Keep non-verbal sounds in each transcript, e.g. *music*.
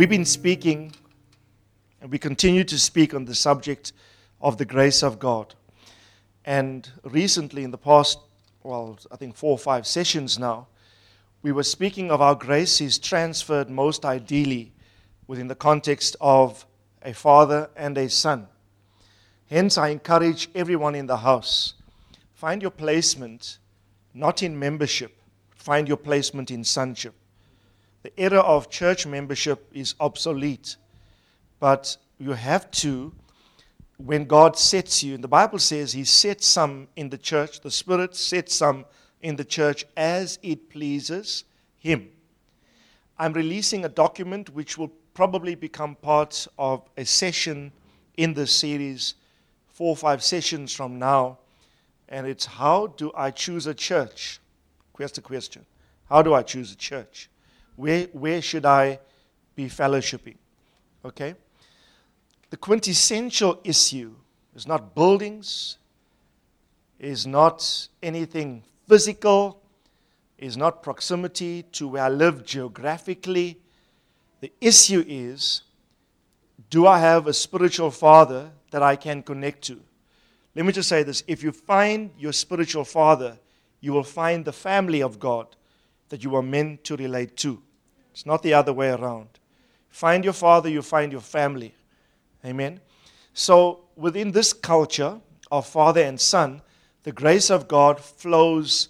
We've been speaking, and we continue to speak on the subject of the grace of God. And recently, in the past, well, I think four or five sessions now, we were speaking of how grace is transferred most ideally within the context of a father and a son. Hence, I encourage everyone in the house find your placement not in membership, find your placement in sonship. The era of church membership is obsolete, but you have to, when God sets you, and the Bible says He sets some in the church, the Spirit sets some in the church as it pleases Him. I'm releasing a document which will probably become part of a session in this series, four or five sessions from now. And it's how do I choose a church? Here's the question How do I choose a church? Where, where should I be fellowshipping? Okay? The quintessential issue is not buildings, is not anything physical, is not proximity to where I live geographically. The issue is do I have a spiritual father that I can connect to? Let me just say this if you find your spiritual father, you will find the family of God that you are meant to relate to. It's not the other way around. Find your father, you find your family. Amen. So, within this culture of father and son, the grace of God flows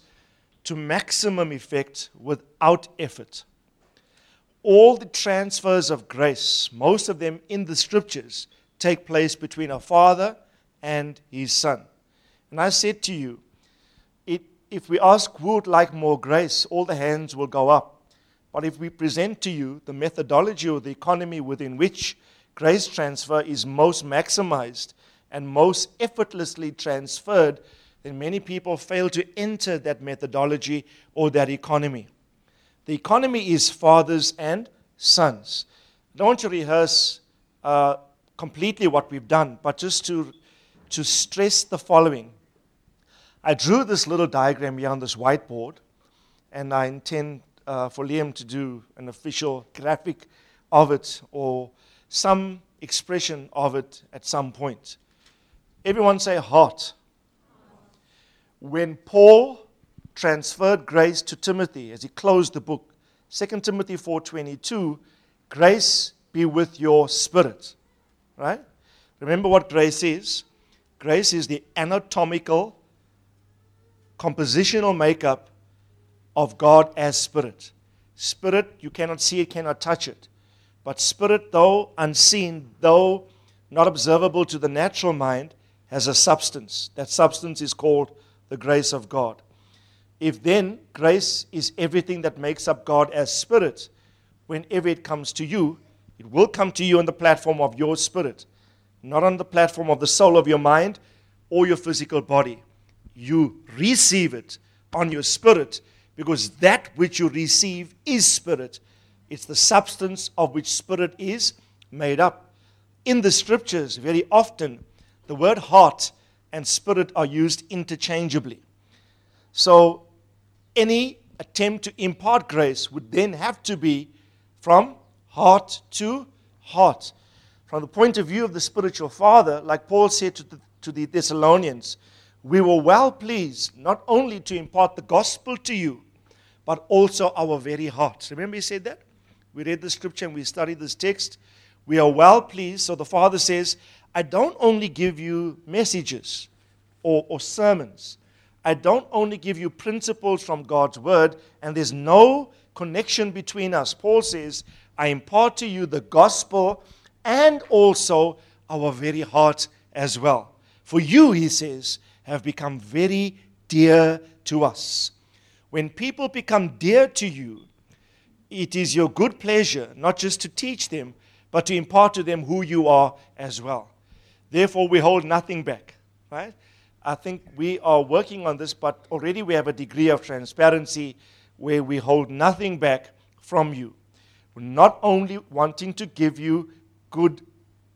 to maximum effect without effort. All the transfers of grace, most of them in the scriptures, take place between a father and his son. And I said to you, if we ask would like more grace, all the hands will go up. But if we present to you the methodology or the economy within which grace transfer is most maximized and most effortlessly transferred, then many people fail to enter that methodology or that economy. The economy is fathers and sons. I don't want to rehearse uh, completely what we've done, but just to, to stress the following. I drew this little diagram here on this whiteboard, and I intend uh, for Liam to do an official graphic of it or some expression of it at some point. Everyone say heart. When Paul transferred grace to Timothy as he closed the book, 2 Timothy 4:22, grace be with your spirit. Right? Remember what grace is? Grace is the anatomical compositional makeup of God as spirit. Spirit, you cannot see it, cannot touch it. But spirit, though unseen, though not observable to the natural mind, has a substance. That substance is called the grace of God. If then grace is everything that makes up God as spirit, whenever it comes to you, it will come to you on the platform of your spirit, not on the platform of the soul of your mind or your physical body. You receive it on your spirit because that which you receive is spirit. It's the substance of which spirit is made up. In the scriptures, very often, the word heart and spirit are used interchangeably. So, any attempt to impart grace would then have to be from heart to heart. From the point of view of the spiritual father, like Paul said to the, to the Thessalonians, we were well pleased not only to impart the gospel to you, but also our very hearts. Remember, he said that? We read the scripture and we studied this text. We are well pleased. So the Father says, I don't only give you messages or, or sermons, I don't only give you principles from God's word, and there's no connection between us. Paul says, I impart to you the gospel and also our very heart as well. For you, he says, have become very dear to us. When people become dear to you, it is your good pleasure not just to teach them, but to impart to them who you are as well. Therefore, we hold nothing back, right? I think we are working on this, but already we have a degree of transparency where we hold nothing back from you. We're not only wanting to give you good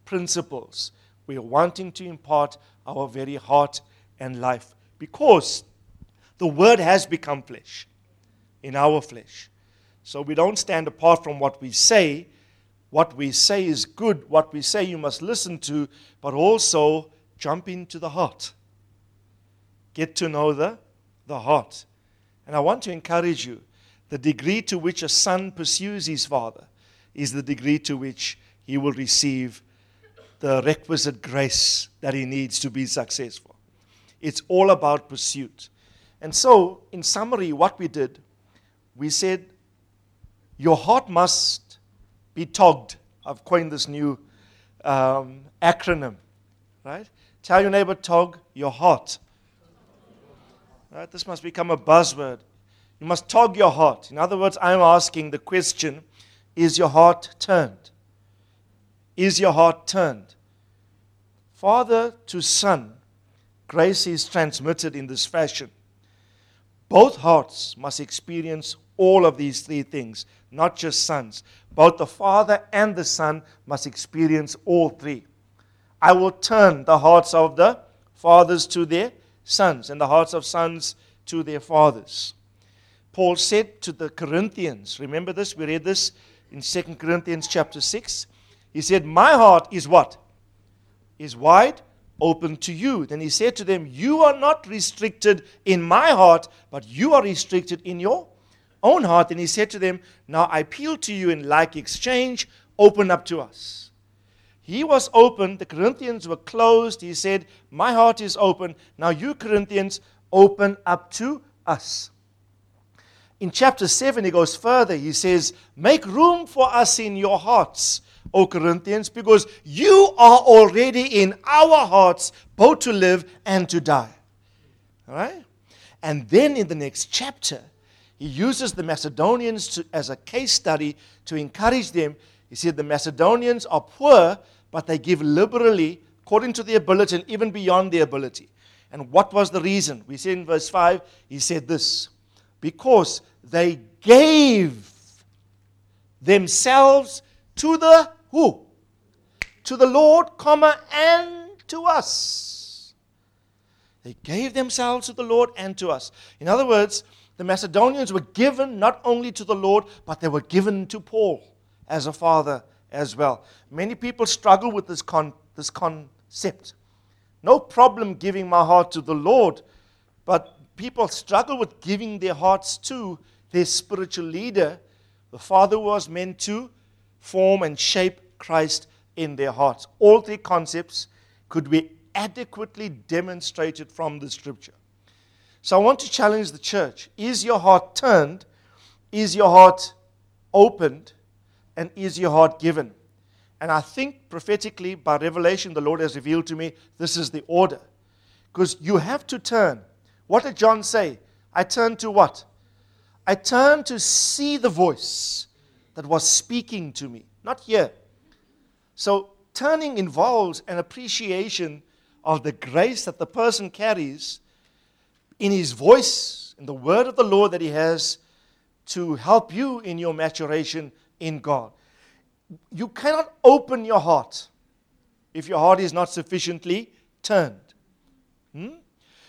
principles, we are wanting to impart our very heart and life because the Word has become flesh in our flesh. So we don't stand apart from what we say. What we say is good. What we say you must listen to, but also jump into the heart. Get to know the, the heart. And I want to encourage you the degree to which a son pursues his father is the degree to which he will receive the requisite grace that he needs to be successful. It's all about pursuit. And so, in summary, what we did, we said, Your heart must be togged. I've coined this new um, acronym, right? Tell your neighbor, tog your heart. Right? This must become a buzzword. You must tog your heart. In other words, I'm asking the question Is your heart turned? Is your heart turned? Father to son, grace is transmitted in this fashion. Both hearts must experience all of these three things, not just sons. Both the Father and the Son must experience all three. I will turn the hearts of the fathers to their sons, and the hearts of sons to their fathers. Paul said to the Corinthians, remember this? We read this in 2 Corinthians chapter 6. He said, My heart is what? Is wide open to you. Then he said to them, You are not restricted in my heart, but you are restricted in your own heart. And he said to them, Now I appeal to you in like exchange, open up to us. He was open, the Corinthians were closed. He said, My heart is open. Now you, Corinthians, open up to us. In chapter 7, he goes further. He says, Make room for us in your hearts O Corinthians, because you are already in our hearts, both to live and to die. All right? And then in the next chapter, he uses the Macedonians to, as a case study to encourage them. He said, The Macedonians are poor, but they give liberally according to their ability and even beyond their ability. And what was the reason? We see in verse 5, he said this because they gave themselves to the who? To the Lord, comma, and to us. They gave themselves to the Lord and to us. In other words, the Macedonians were given not only to the Lord, but they were given to Paul as a father as well. Many people struggle with this, con- this concept. No problem giving my heart to the Lord, but people struggle with giving their hearts to their spiritual leader, the father who was meant to form and shape Christ in their hearts. All three concepts could be adequately demonstrated from the scripture. So I want to challenge the church. Is your heart turned? Is your heart opened? And is your heart given? And I think prophetically, by revelation, the Lord has revealed to me this is the order. Because you have to turn. What did John say? I turned to what? I turned to see the voice that was speaking to me. Not here, so, turning involves an appreciation of the grace that the person carries in his voice, in the word of the Lord that he has to help you in your maturation in God. You cannot open your heart if your heart is not sufficiently turned. Hmm?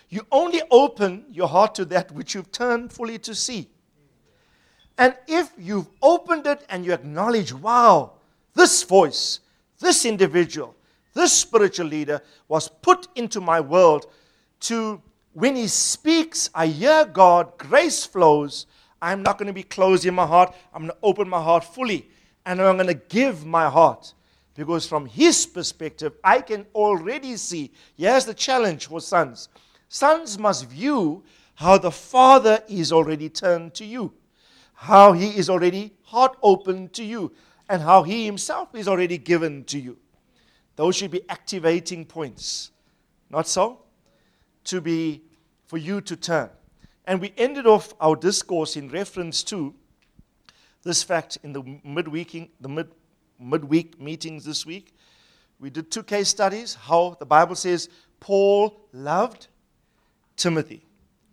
You only open your heart to that which you've turned fully to see. And if you've opened it and you acknowledge, wow, this voice this individual, this spiritual leader, was put into my world to, when he speaks, I hear God, grace flows. I'm not going to be closed in my heart. I'm going to open my heart fully. And I'm going to give my heart. Because from his perspective, I can already see. Here's the challenge for sons sons must view how the father is already turned to you, how he is already heart open to you, and how He Himself is already given to you. Those should be activating points. Not so? To be for you to turn. And we ended off our discourse in reference to this fact in the midweek, the mid, midweek meetings this week. We did two case studies how the Bible says Paul loved Timothy.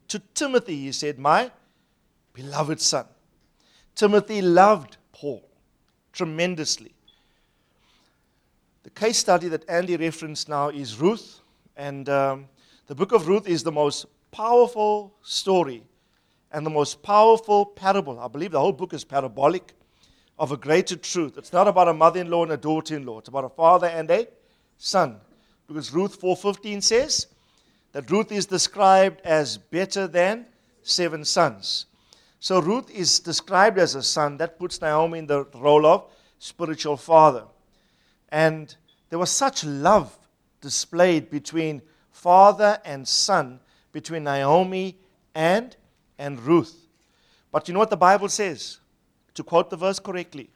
To Timothy, he said, My beloved son. Timothy loved Paul tremendously. The case study that Andy referenced now is Ruth, and um, the book of Ruth is the most powerful story and the most powerful parable. I believe the whole book is parabolic of a greater truth. It's not about a mother-in-law and a daughter-in-law. It's about a father and a son. Because Ruth 4:15 says that Ruth is described as better than seven sons. So Ruth is described as a son. That puts Naomi in the role of spiritual father. And there was such love displayed between father and son, between Naomi and, and Ruth. But you know what the Bible says? To quote the verse correctly,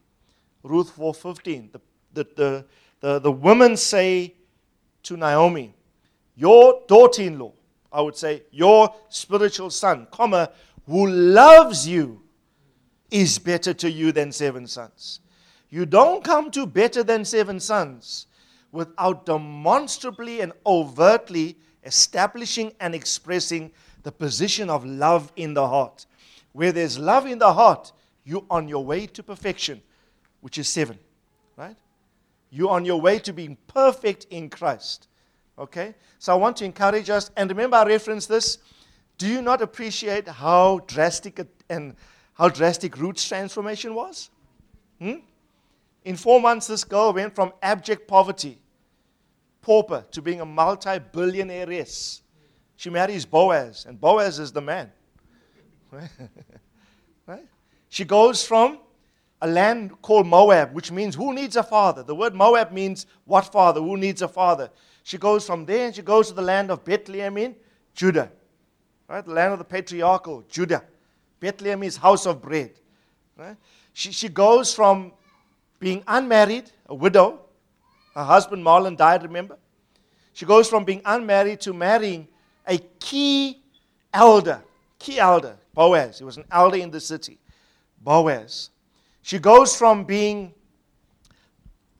Ruth 4.15, the, the, the, the, the women say to Naomi, your daughter-in-law, I would say, your spiritual son, comma, who loves you is better to you than seven sons. You don't come to better than seven sons without demonstrably and overtly establishing and expressing the position of love in the heart. Where there's love in the heart, you're on your way to perfection, which is seven, right? You're on your way to being perfect in Christ. Okay? So I want to encourage us, and remember I referenced this do you not appreciate how drastic and how drastic Ruth's transformation was? Hmm? In four months, this girl went from abject poverty, pauper, to being a multi billionairess. She marries Boaz, and Boaz is the man. *laughs* right? She goes from a land called Moab, which means who needs a father? The word Moab means what father? Who needs a father? She goes from there and she goes to the land of Bethlehem in Judah. Right? The land of the patriarchal, Judah. Bethlehem is house of bread. Right? She, she goes from being unmarried, a widow. Her husband Mahlon died, remember? She goes from being unmarried to marrying a key elder. Key elder, Boaz. He was an elder in the city. Boaz. She goes from being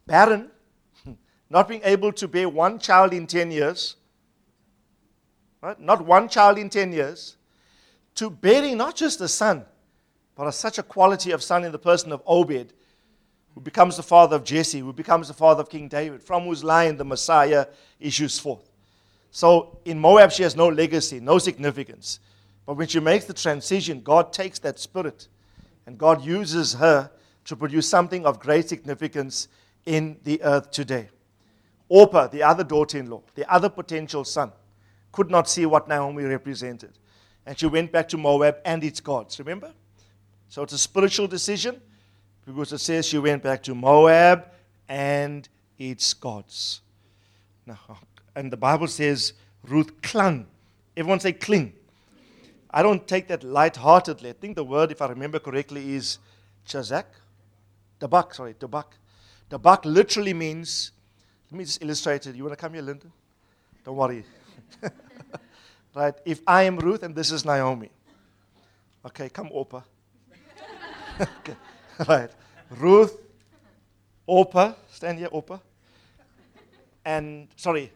barren, *laughs* not being able to bear one child in 10 years, right? not one child in 10 years, to bearing not just a son, but such a quality of son in the person of Obed, who becomes the father of Jesse, who becomes the father of King David, from whose line the Messiah issues forth. So in Moab, she has no legacy, no significance. But when she makes the transition, God takes that spirit and God uses her to produce something of great significance in the earth today. Orpah, the other daughter in law, the other potential son, could not see what Naomi represented. And she went back to Moab and its gods. Remember? So it's a spiritual decision because it says she went back to Moab and its gods. Now, and the Bible says Ruth clung. Everyone say cling. I don't take that lightheartedly. I think the word, if I remember correctly, is chazak. Dabak, sorry, dabak. Dabak literally means, let me just illustrate it. You want to come here, Lyndon? Don't worry. *laughs* right? If I am Ruth and this is Naomi. Okay, come, Orpah. *laughs* okay. *laughs* Right. Ruth, Orpah, stand here, Orpah. And, sorry,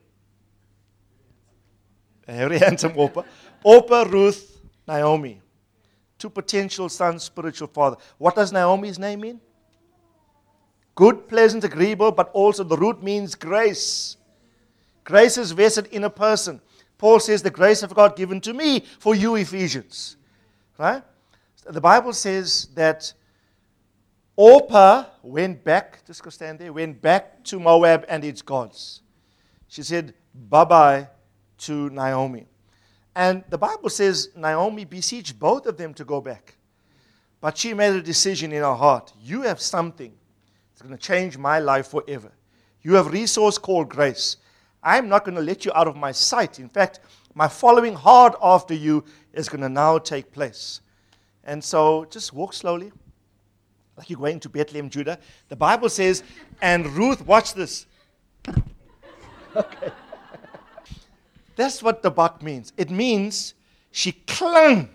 a very *laughs* handsome Orpah. Orpah, Ruth, Naomi. Two potential sons, spiritual father. What does Naomi's name mean? Good, pleasant, agreeable, but also the root means grace. Grace is vested in a person. Paul says, The grace of God given to me for you, Ephesians. Right? The Bible says that Orpah went back, just go stand there, went back to Moab and its gods. She said, Bye bye to Naomi. And the Bible says Naomi beseeched both of them to go back. But she made a decision in her heart you have something that's going to change my life forever. You have resource called grace. I'm not going to let you out of my sight. In fact, my following hard after you is going to now take place. And so just walk slowly, like you're going to Bethlehem, Judah. The Bible says, and Ruth, watch this. *laughs* okay. That's what the buck means. It means she clung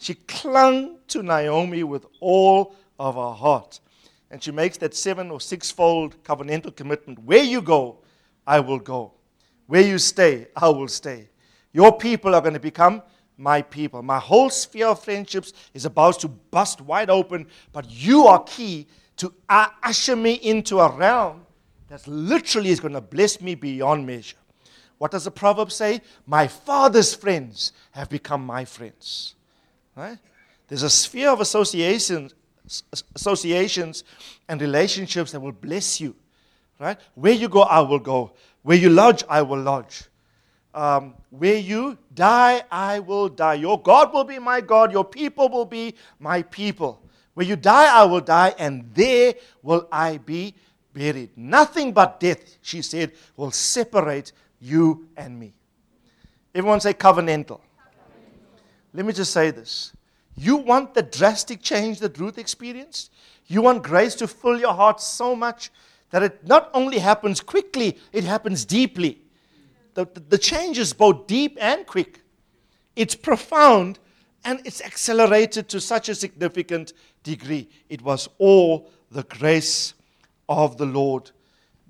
She clung to Naomi with all of her heart. And she makes that seven or six-fold covenantal commitment. Where you go, I will go. Where you stay, I will stay. Your people are going to become my people. My whole sphere of friendships is about to bust wide open, but you are key to usher me into a realm that literally is going to bless me beyond measure. What does the proverb say? My father's friends have become my friends. Right? There's a sphere of associations, associations and relationships that will bless you. Right? Where you go, I will go. Where you lodge, I will lodge. Um, where you die, I will die. Your God will be my God. Your people will be my people. Where you die, I will die, and there will I be buried. Nothing but death, she said, will separate you and me. Everyone say covenantal. Let me just say this. You want the drastic change that Ruth experienced? You want grace to fill your heart so much that it not only happens quickly, it happens deeply. The, the, the change is both deep and quick. It's profound and it's accelerated to such a significant degree. It was all the grace of the Lord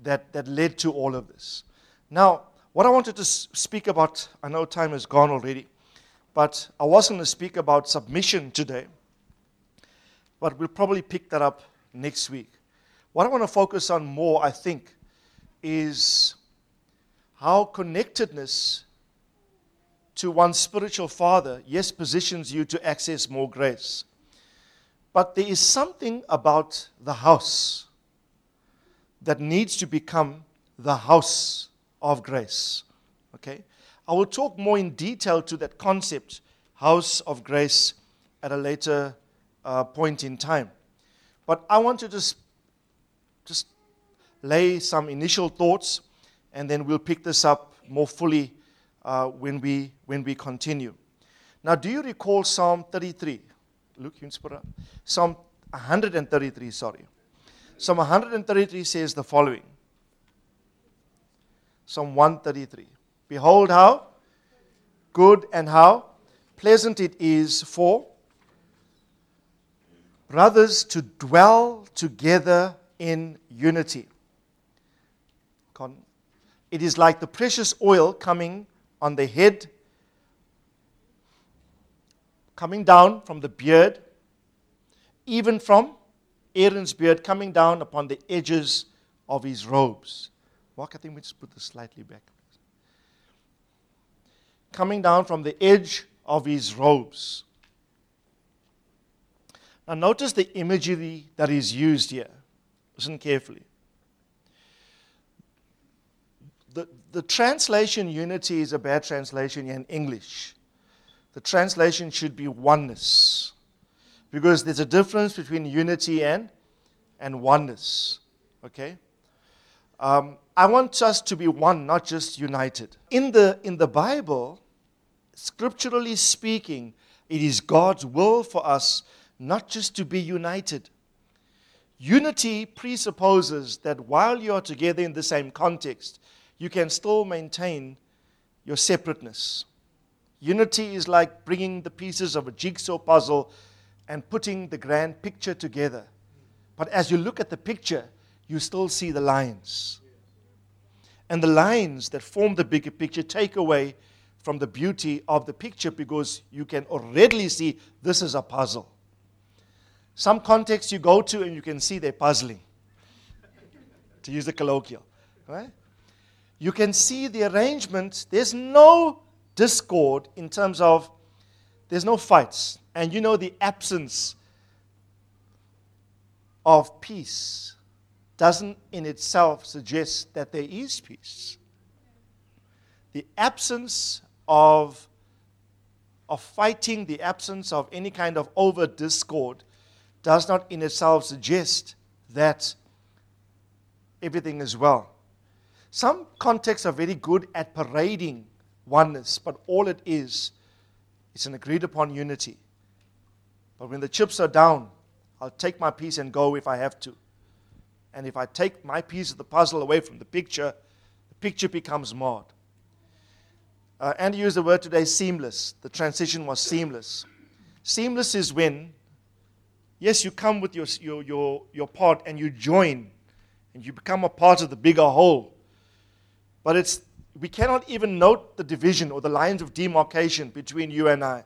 that, that led to all of this. Now, what I wanted to speak about, I know time has gone already, but I was going to speak about submission today, but we'll probably pick that up next week. What I want to focus on more, I think, is how connectedness to one's spiritual father, yes, positions you to access more grace. But there is something about the house that needs to become the house of grace. Okay? I will talk more in detail to that concept, house of grace, at a later uh, point in time. But I want to just, lay some initial thoughts, and then we'll pick this up more fully uh, when, we, when we continue. Now, do you recall Psalm 33? Luke, Psalm 133, sorry. Psalm 133 says the following Psalm 133. Behold, how good and how pleasant it is for brothers to dwell together in unity. It is like the precious oil coming on the head, coming down from the beard, even from Aaron's beard coming down upon the edges of his robes. Mark, I think we just put this slightly back. Coming down from the edge of his robes. Now, notice the imagery that is used here. Listen carefully. The, translation unity is a bad translation in English. The translation should be oneness because there's a difference between unity and, and oneness. Okay? Um, I want us to be one, not just united. In the, in the Bible, scripturally speaking, it is God's will for us not just to be united. Unity presupposes that while you are together in the same context, you can still maintain your separateness. Unity is like bringing the pieces of a jigsaw puzzle and putting the grand picture together. But as you look at the picture, you still see the lines. And the lines that form the bigger picture take away from the beauty of the picture because you can already see this is a puzzle. Some contexts you go to and you can see they're puzzling, to use the colloquial. Right? You can see the arrangement. There's no discord in terms of there's no fights. And you know the absence of peace doesn't in itself suggest that there is peace. The absence of, of fighting, the absence of any kind of over discord, does not in itself suggest that everything is well. Some contexts are very good at parading oneness, but all it is, is an agreed upon unity. But when the chips are down, I'll take my piece and go if I have to. And if I take my piece of the puzzle away from the picture, the picture becomes marred. Uh, Andy used the word today seamless. The transition was seamless. Seamless is when, yes, you come with your, your, your, your part and you join and you become a part of the bigger whole. But it's, we cannot even note the division or the lines of demarcation between you and I.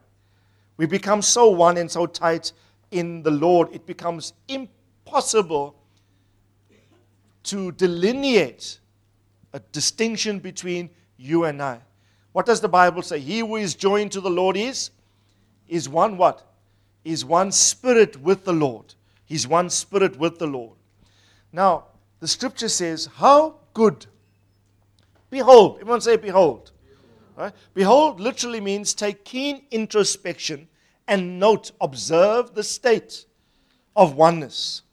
We become so one and so tight in the Lord, it becomes impossible to delineate a distinction between you and I. What does the Bible say? He who is joined to the Lord is is one what? Is one spirit with the Lord. He's one spirit with the Lord. Now, the scripture says, How good. Behold. Everyone say, Behold. Right? Behold literally means take keen introspection and note, observe the state of oneness.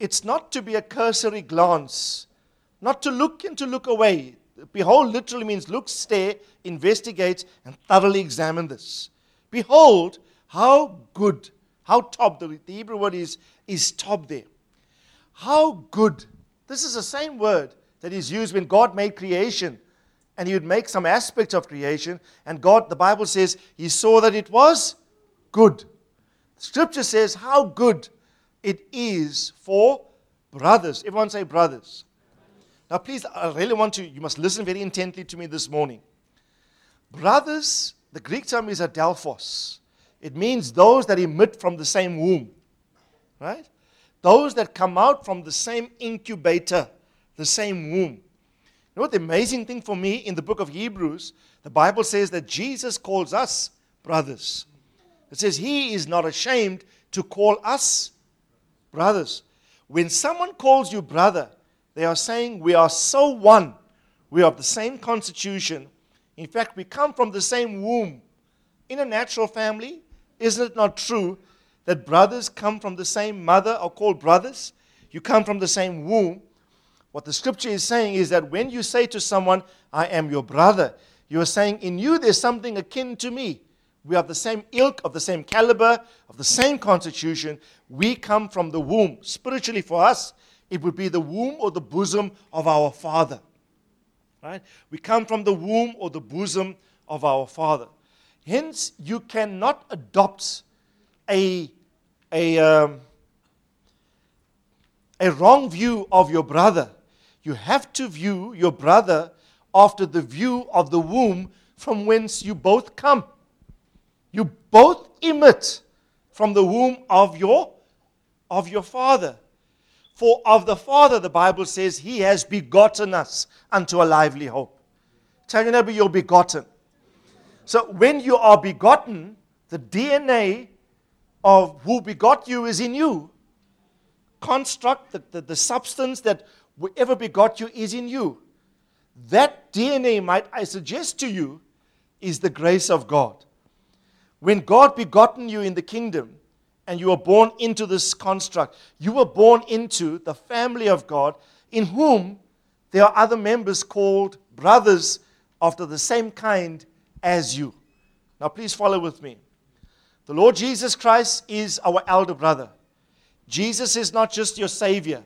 It's not to be a cursory glance, not to look and to look away. Behold literally means look, stare, investigate, and thoroughly examine this. Behold, how good, how tov, the, the Hebrew word is, is tov there. How good. This is the same word that is used when God made creation and he would make some aspects of creation. And God, the Bible says, he saw that it was good. Scripture says how good it is for brothers. Everyone say brothers. Now, please, I really want to, you must listen very intently to me this morning. Brothers, the Greek term is adelphos. It means those that emit from the same womb, right? Those that come out from the same incubator, the same womb. You know what the amazing thing for me in the book of Hebrews, the Bible says that Jesus calls us brothers. It says he is not ashamed to call us brothers. When someone calls you brother, they are saying we are so one. We are of the same constitution. In fact, we come from the same womb. In a natural family, isn't it not true that brothers come from the same mother or called brothers? You come from the same womb. What the scripture is saying is that when you say to someone, I am your brother, you are saying, In you there's something akin to me. We are the same ilk, of the same caliber, of the same constitution. We come from the womb. Spiritually, for us, it would be the womb or the bosom of our Father. Right? We come from the womb or the bosom of our Father. Hence, you cannot adopt a, a, um, a wrong view of your brother. You have to view your brother after the view of the womb from whence you both come. You both emit from the womb of your, of your father. For of the Father, the Bible says, He has begotten us unto a lively hope. Tell your neighbor, you're begotten. So when you are begotten, the DNA of who begot you is in you. Construct, the, the, the substance that whoever begot you is in you. That DNA, might I suggest to you, is the grace of God. When God begotten you in the kingdom and you were born into this construct, you were born into the family of God in whom there are other members called brothers after the same kind as you. Now, please follow with me. The Lord Jesus Christ is our elder brother. Jesus is not just your Savior,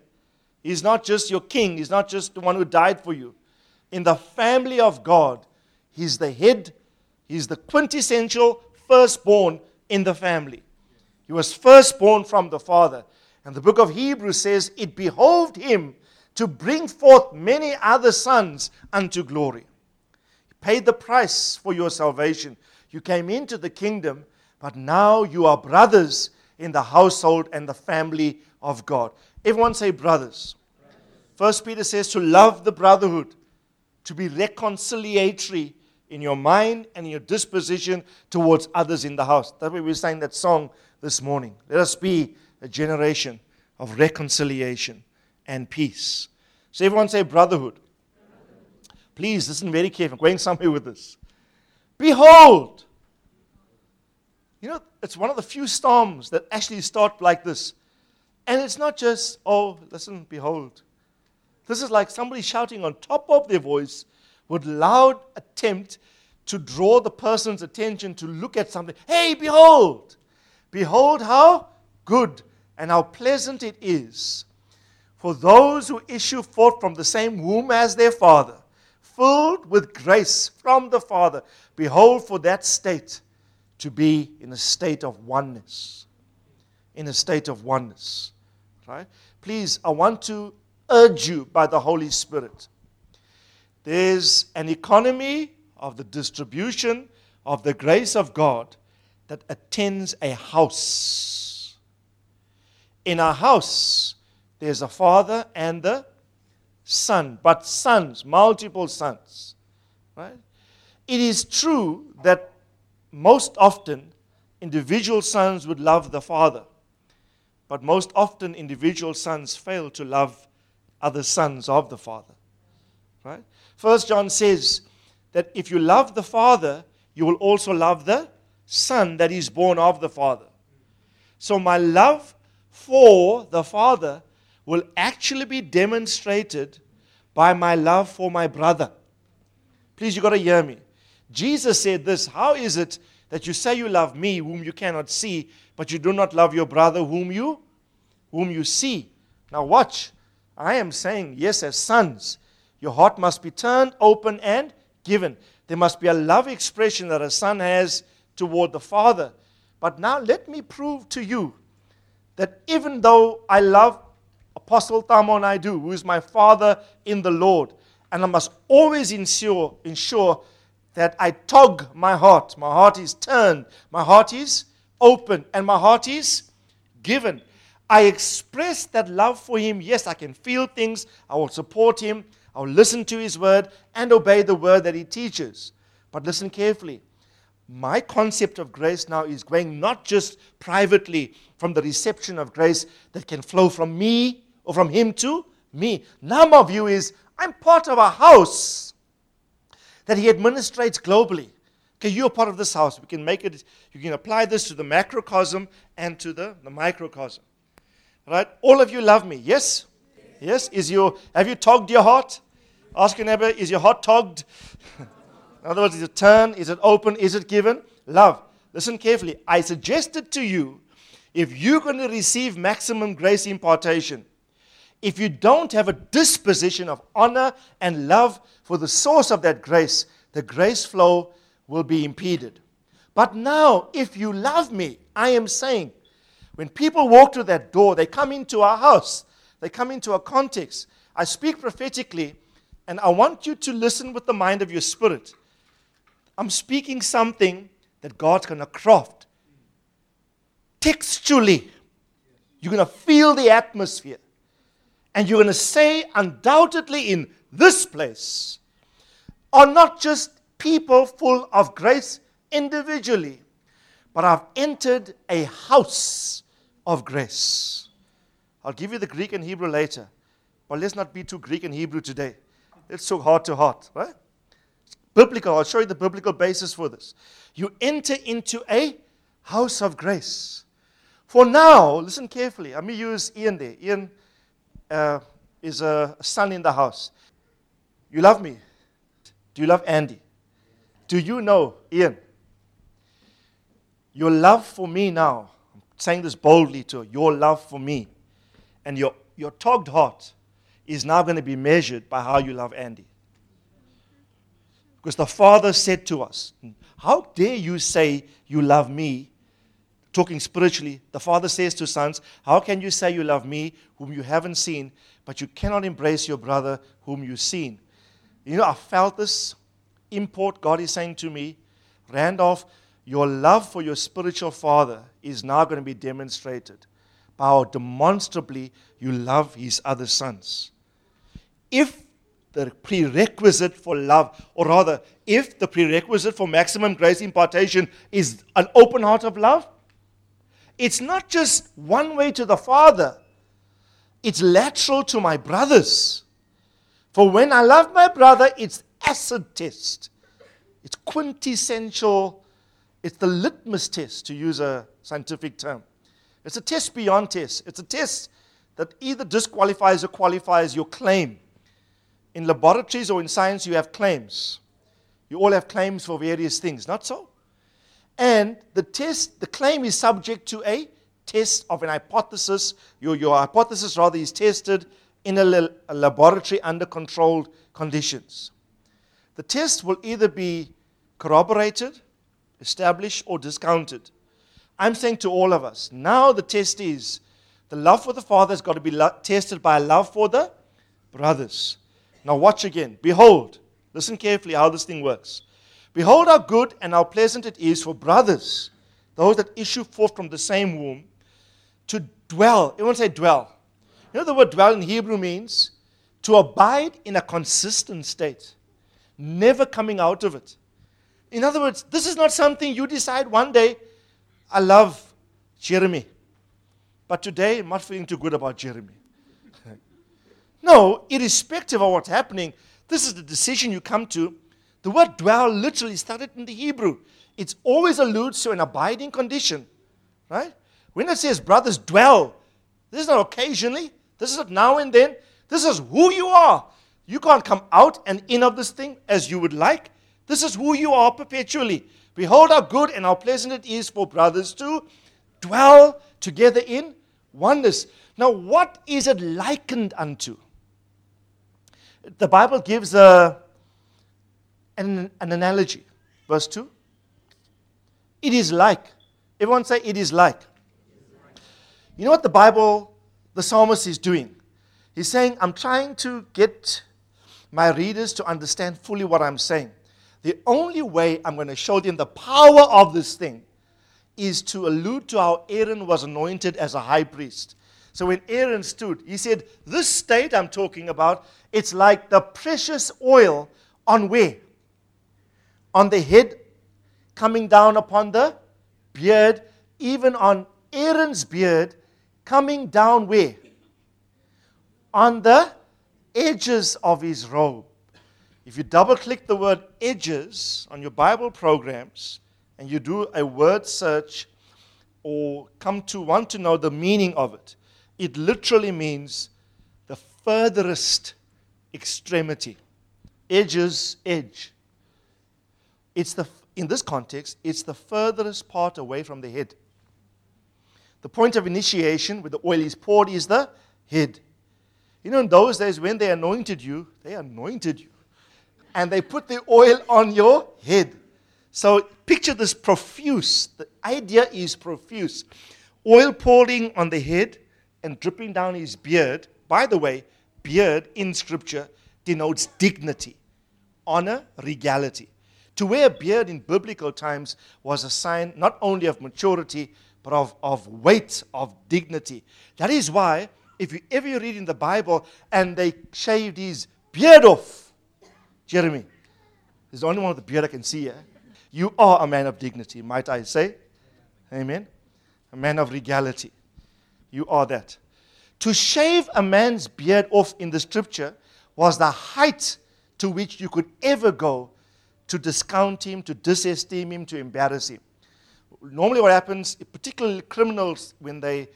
He's not just your King, He's not just the one who died for you. In the family of God, He's the head, He's the quintessential firstborn in the family. He was firstborn from the Father. And the book of Hebrews says, It behoved him to bring forth many other sons unto glory. He paid the price for your salvation. You came into the kingdom, but now you are brothers in the household and the family of God. Everyone say brothers. First Peter says to love the brotherhood, to be reconciliatory in your mind and in your disposition towards others in the house. That's why we sang that song this morning. Let us be a generation of reconciliation and peace. So everyone say brotherhood. Please listen very carefully. I'm going somewhere with this. Behold. You know, it's one of the few storms that actually start like this. And it's not just, oh, listen, behold. This is like somebody shouting on top of their voice with loud attempt to draw the person's attention to look at something. Hey, behold! Behold how good and how pleasant it is for those who issue forth from the same womb as their father, filled with grace from the Father. Behold, for that state to be in a state of oneness. In a state of oneness. Right? Please, I want to urge you by the Holy Spirit. There's an economy of the distribution of the grace of God that attends a house. In a house, there's a father and the son, but sons, multiple sons. Right? It is true that most often individual sons would love the father, but most often individual sons fail to love other sons of the father. Right? First John says that if you love the father, you will also love the son that is born of the father. So my love for the father will actually be demonstrated by my love for my brother. Please, you got to hear me. Jesus said this How is it that you say you love me, whom you cannot see, but you do not love your brother, whom you, whom you see? Now, watch. I am saying, yes, as sons, your heart must be turned, open, and given. There must be a love expression that a son has toward the father. But now let me prove to you that even though I love Apostle Tamon I do, who is my father in the Lord. And I must always ensure, ensure that I tog my heart. My heart is turned, my heart is open, and my heart is given. I express that love for him. Yes, I can feel things. I will support him. I will listen to his word and obey the word that he teaches. But listen carefully. My concept of grace now is going not just privately from the reception of grace that can flow from me or from him to me. Now my view is I'm part of a house that he administrates globally. Okay, you're part of this house. We can make it, you can apply this to the macrocosm and to the, the microcosm. Right? All of you love me. Yes? Yes? Is your have you togged your heart? Ask your neighbor, is your heart togged? *laughs* In other words, is it turned? Is it open? Is it given? Love. Listen carefully. I suggested to you if you're going to receive maximum grace impartation, if you don't have a disposition of honor and love for the source of that grace, the grace flow will be impeded. But now, if you love me, I am saying, when people walk through that door, they come into our house, they come into a context. I speak prophetically, and I want you to listen with the mind of your spirit. I'm speaking something that God's going to craft textually. You're going to feel the atmosphere. And you're going to say, undoubtedly, in this place are not just people full of grace individually, but I've entered a house of grace. I'll give you the Greek and Hebrew later, but let's not be too Greek and Hebrew today. Let's talk heart to heart, right? biblical. I'll show you the biblical basis for this. You enter into a house of grace. For now, listen carefully. Let me use Ian there. Ian uh, is a son in the house. You love me. Do you love Andy? Do you know, Ian? Your love for me now, I'm saying this boldly to your love for me and your, your togged heart is now going to be measured by how you love Andy. Because the Father said to us, How dare you say you love me talking spiritually, the Father says to sons, How can you say you love me, whom you haven't seen, but you cannot embrace your brother, whom you've seen? You know, I felt this import. God is saying to me, Randolph, your love for your spiritual father is now going to be demonstrated by how demonstrably you love his other sons. If the prerequisite for love, or rather, if the prerequisite for maximum grace impartation is an open heart of love, it's not just one way to the Father, it's lateral to my brothers. For when I love my brother, it's acid test. It's quintessential. It's the litmus test, to use a scientific term. It's a test beyond test. It's a test that either disqualifies or qualifies your claim. In laboratories or in science, you have claims. You all have claims for various things, not so? And the test, the claim is subject to a test of an hypothesis. Your, your hypothesis, rather, is tested in a, a laboratory under controlled conditions. The test will either be corroborated, established, or discounted. I'm saying to all of us, now the test is the love for the Father has got to be lo- tested by a love for the brothers. Now, watch again. Behold, listen carefully how this thing works. Behold, how good and how pleasant it is for brothers, those that issue forth from the same womb, to dwell. Everyone say dwell. You know the word dwell in Hebrew means to abide in a consistent state, never coming out of it. In other words, this is not something you decide one day, I love Jeremy, but today I'm not feeling too good about Jeremy. *laughs* no, irrespective of what's happening, this is the decision you come to. The word dwell literally started in the Hebrew. It always alludes to an abiding condition, right? When it says brothers dwell, this is not occasionally, this is not now and then, this is who you are. You can't come out and in of this thing as you would like. This is who you are perpetually. Behold how good and how pleasant it is for brothers to dwell together in oneness. Now, what is it likened unto? The Bible gives a, an, an analogy. Verse 2. It is like. Everyone say, it is like. You know what the Bible, the psalmist is doing? He's saying, I'm trying to get my readers to understand fully what I'm saying. The only way I'm going to show them the power of this thing is to allude to how Aaron was anointed as a high priest. So when Aaron stood, he said, This state I'm talking about, it's like the precious oil on where? On the head, coming down upon the beard, even on Aaron's beard, coming down where? On the edges of his robe. If you double click the word edges on your Bible programs and you do a word search or come to want to know the meaning of it, it literally means the furthest extremity. Edges, edge. It's the, in this context, it's the furthest part away from the head. The point of initiation, where the oil is poured, is the head. You know, in those days when they anointed you, they anointed you and they put the oil on your head. So picture this profuse. The idea is profuse. Oil pouring on the head and dripping down his beard. By the way, beard in scripture denotes dignity, honor, regality. To wear a beard in biblical times was a sign not only of maturity, but of, of weight, of dignity. That is why, if you ever read in the Bible and they shaved his beard off, Jeremy is the only one with a beard I can see here. You are a man of dignity, might I say? Amen. A man of regality. You are that. To shave a man's beard off in the scripture was the height to which you could ever go to discount him, to disesteem him, to embarrass him. Normally, what happens, particularly criminals, when they,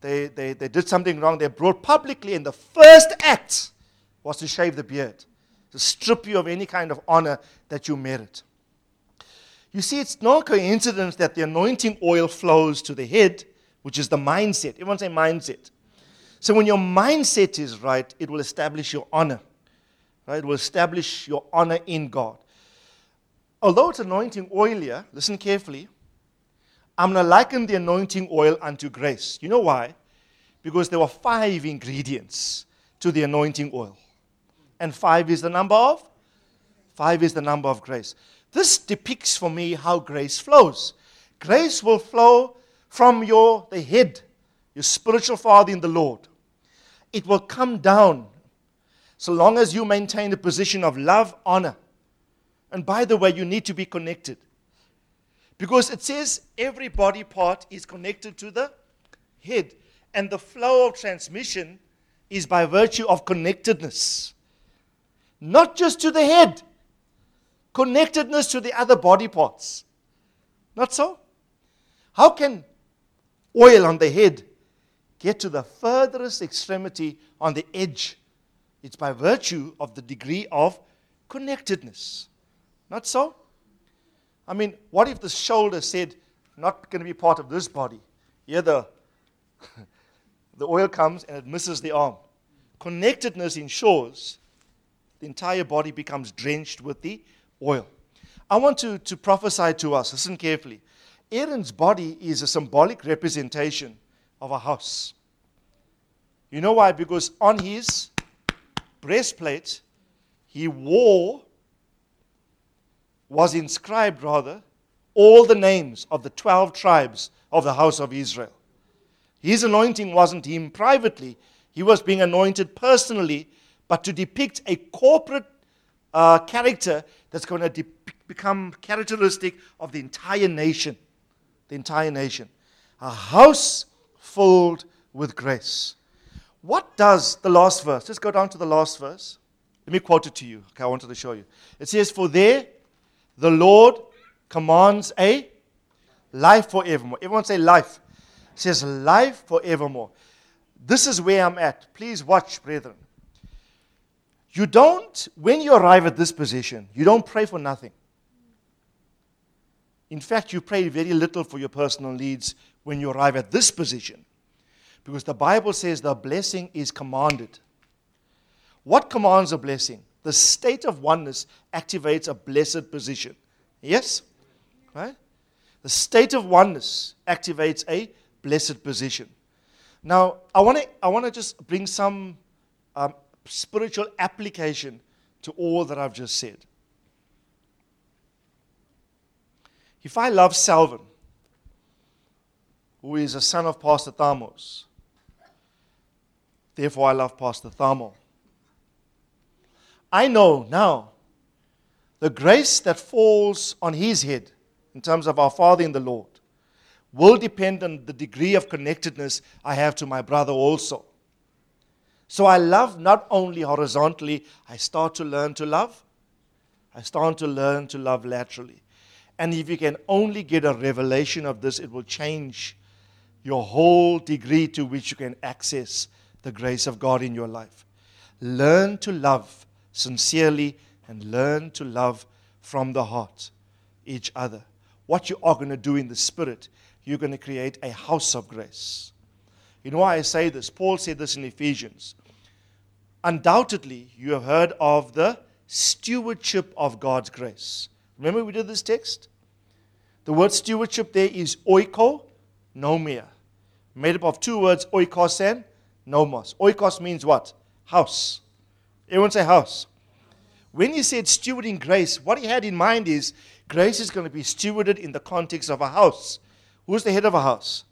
they, they, they did something wrong, they're brought publicly, and the first act was to shave the beard to strip you of any kind of honor that you merit. You see, it's no coincidence that the anointing oil flows to the head, which is the mindset. Everyone say mindset. So when your mindset is right, it will establish your honor. Right? It will establish your honor in God. Although it's anointing oilier, listen carefully. I'm going to liken the anointing oil unto grace. You know why? Because there were five ingredients to the anointing oil and five is the number of? Five is the number of grace. This depicts for me how grace flows. Grace will flow from your the head, your spiritual father in the Lord. It will come down so long as you maintain a position of love, honor. And by the way, you need to be connected. Because it says every body part is connected to the head. And the flow of transmission is by virtue of connectedness not just to the head, connectedness to the other body parts. Not so? How can oil on the head get to the furthest extremity on the edge? It's by virtue of the degree of connectedness. Not so? I mean, what if the shoulder said, not going to be part of this body? Here the, *laughs* the oil comes and it misses the arm. Connectedness ensures the entire body becomes drenched with the oil. I want to, to prophesy to us. Listen carefully. Aaron's body is a symbolic representation of a house. You know why? Because on his breastplate, he wore, was inscribed rather, all the names of the 12 tribes of the house of Israel. His anointing wasn't him privately, he was being anointed personally, but to depict a corporate uh, character that's going to de- become characteristic of the entire nation. The entire nation. A house filled with grace. What does the last verse? Let's go down to the last verse. Let me quote it to you. Okay, I wanted to show you. It says, For there the Lord commands a life forevermore. Everyone say life. It says life forevermore. This is where I'm at. Please watch, brethren. You don't, when you arrive at this position, you don't pray for nothing. In fact, you pray very little for your personal needs when you arrive at this position. Because the Bible says the blessing is commanded. What commands a blessing? The state of oneness activates a blessed position. Yes? Right? The state of oneness activates a blessed position. Now, I want to I wanna just bring some um, spiritual application to all that I've just said. If I love Salvin, who is a son of Pastor Thamos, therefore I love Pastor Thamo. I know now the grace that falls on his head in terms of our Father in the Lord will depend on the degree of connectedness I have to my brother also. So I love not only horizontally, I start to learn to love. I start to learn to love laterally. And if you can only get a revelation of this, it will change your whole degree to which you can access the grace of God in your life. Learn to love sincerely and learn to love from the heart each other. What you are going to do in the spirit, you're going to create a house of grace. You know why I say this? Paul said this in Ephesians. Undoubtedly, you have heard of the stewardship of God's grace. Remember we did this text? The word stewardship there is oiko nomia, made up of two words, oikos and nomos. Oikos means what? House. Everyone say house. When he said stewarding grace, what he had in mind is grace is going to be stewarded in the context of a house. Who's the head of a house?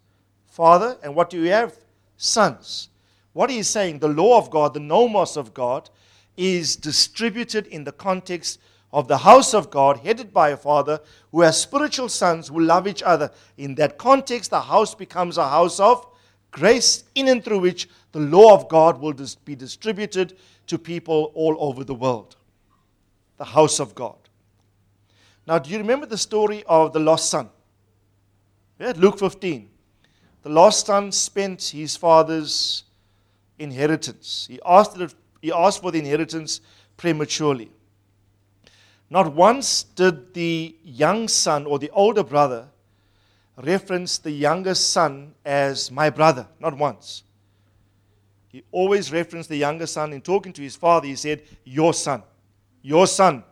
Father. And what do you have? Sons. What he's saying, the law of God, the nomos of God, is distributed in the context of the house of God, headed by a father who has spiritual sons who love each other. In that context, the house becomes a house of grace, in and through which the law of God will dis- be distributed to people all over the world. The house of God. Now, do you remember the story of the lost son? Yeah, Luke 15. The lost son spent his father's inheritance. He asked, he asked for the inheritance prematurely. Not once did the young son or the older brother reference the younger son as my brother. Not once. He always referenced the younger son in talking to his father. He said, Your son, your son,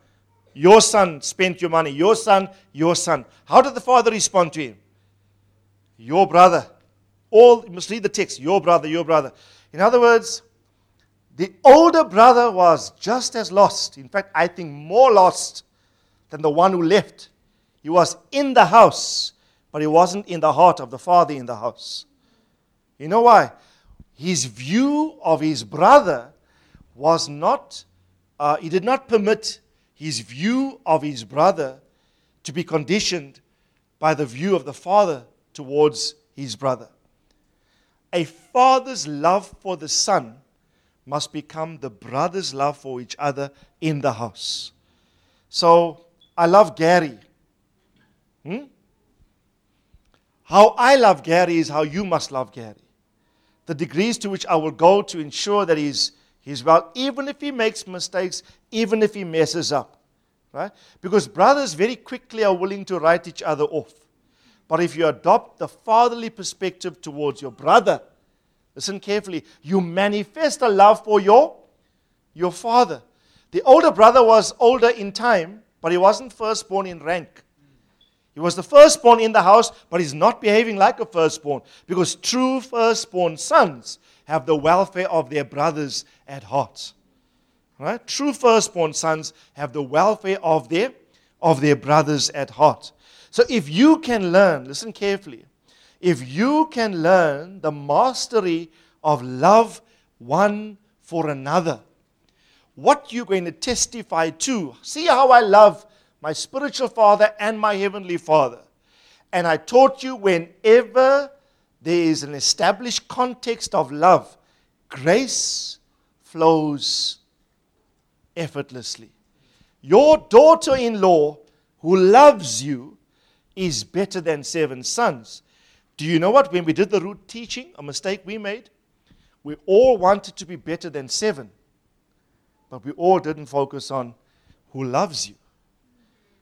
your son spent your money, your son, your son. How did the father respond to him? Your brother. All, you must read the text. Your brother, your brother. In other words, the older brother was just as lost. In fact, I think more lost than the one who left. He was in the house, but he wasn't in the heart of the father in the house. You know why? His view of his brother was not, uh, he did not permit his view of his brother to be conditioned by the view of the father towards his brother. A father's love for the son must become the brother's love for each other in the house. So I love Gary. Hmm? How I love Gary is how you must love Gary. The degrees to which I will go to ensure that he's, he's well, even if he makes mistakes, even if he messes up. Right? Because brothers very quickly are willing to write each other off. But if you adopt the fatherly perspective towards your brother, listen carefully, you manifest a love for your, your father. The older brother was older in time, but he wasn't firstborn in rank. He was the firstborn in the house, but he's not behaving like a firstborn because true firstborn sons have the welfare of their brothers at heart. Right? True firstborn sons have the welfare of their of their brothers at heart. So if you can learn, listen carefully, if you can learn the mastery of love one for another, what you're going to testify to. See how I love my spiritual father and my heavenly father. And I taught you whenever there is an established context of love, grace flows effortlessly. Your daughter in law who loves you is better than seven sons. Do you know what? When we did the Ruth teaching, a mistake we made, we all wanted to be better than seven, but we all didn't focus on who loves you.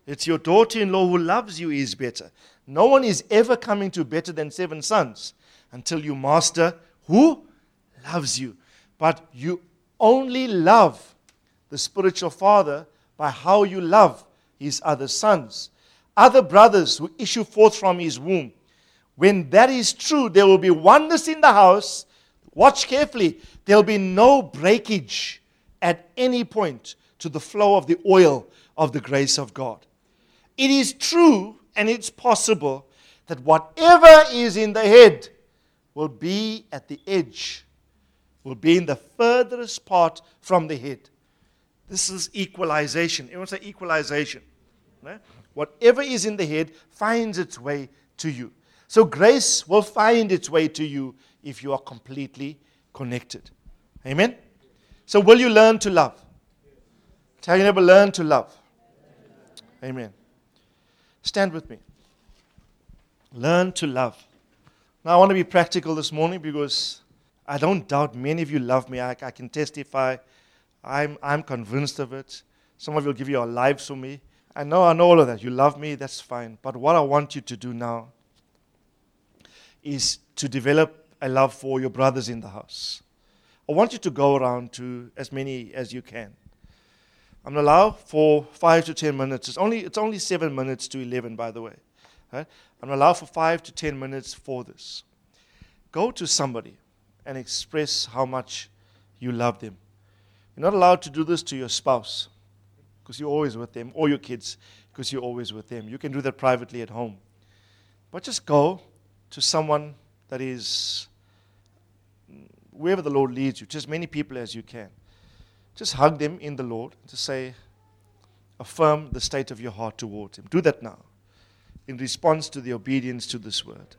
It's your daughter in law who loves you is better. No one is ever coming to better than seven sons until you master who loves you. But you only love the spiritual father by how you love his other sons, other brothers who issue forth from his womb. When that is true, there will be oneness in the house. Watch carefully. There will be no breakage at any point to the flow of the oil of the grace of God. It is true and it's possible that whatever is in the head will be at the edge, will be in the furthest part from the head. This is equalization. Everyone say equalization. Right? Whatever is in the head finds its way to you. So grace will find its way to you if you are completely connected. Amen? So will you learn to love? Tell your neighbor, learn to love. Amen. Stand with me. Learn to love. Now, I want to be practical this morning because I don't doubt many of you love me. I, I can testify. I'm, I'm convinced of it. Some of you will give your lives for me. I know, I know all of that. You love me, that's fine. But what I want you to do now is to develop a love for your brothers in the house. I want you to go around to as many as you can. I'm going to allow for five to ten minutes. It's only, it's only seven minutes to 11, by the way. Right? I'm going to allow for five to ten minutes for this. Go to somebody and express how much you love them. You're not allowed to do this to your spouse because you're always with them, or your kids because you're always with them. You can do that privately at home. But just go to someone that is wherever the Lord leads you, just as many people as you can. Just hug them in the Lord to say, affirm the state of your heart towards Him. Do that now in response to the obedience to this word.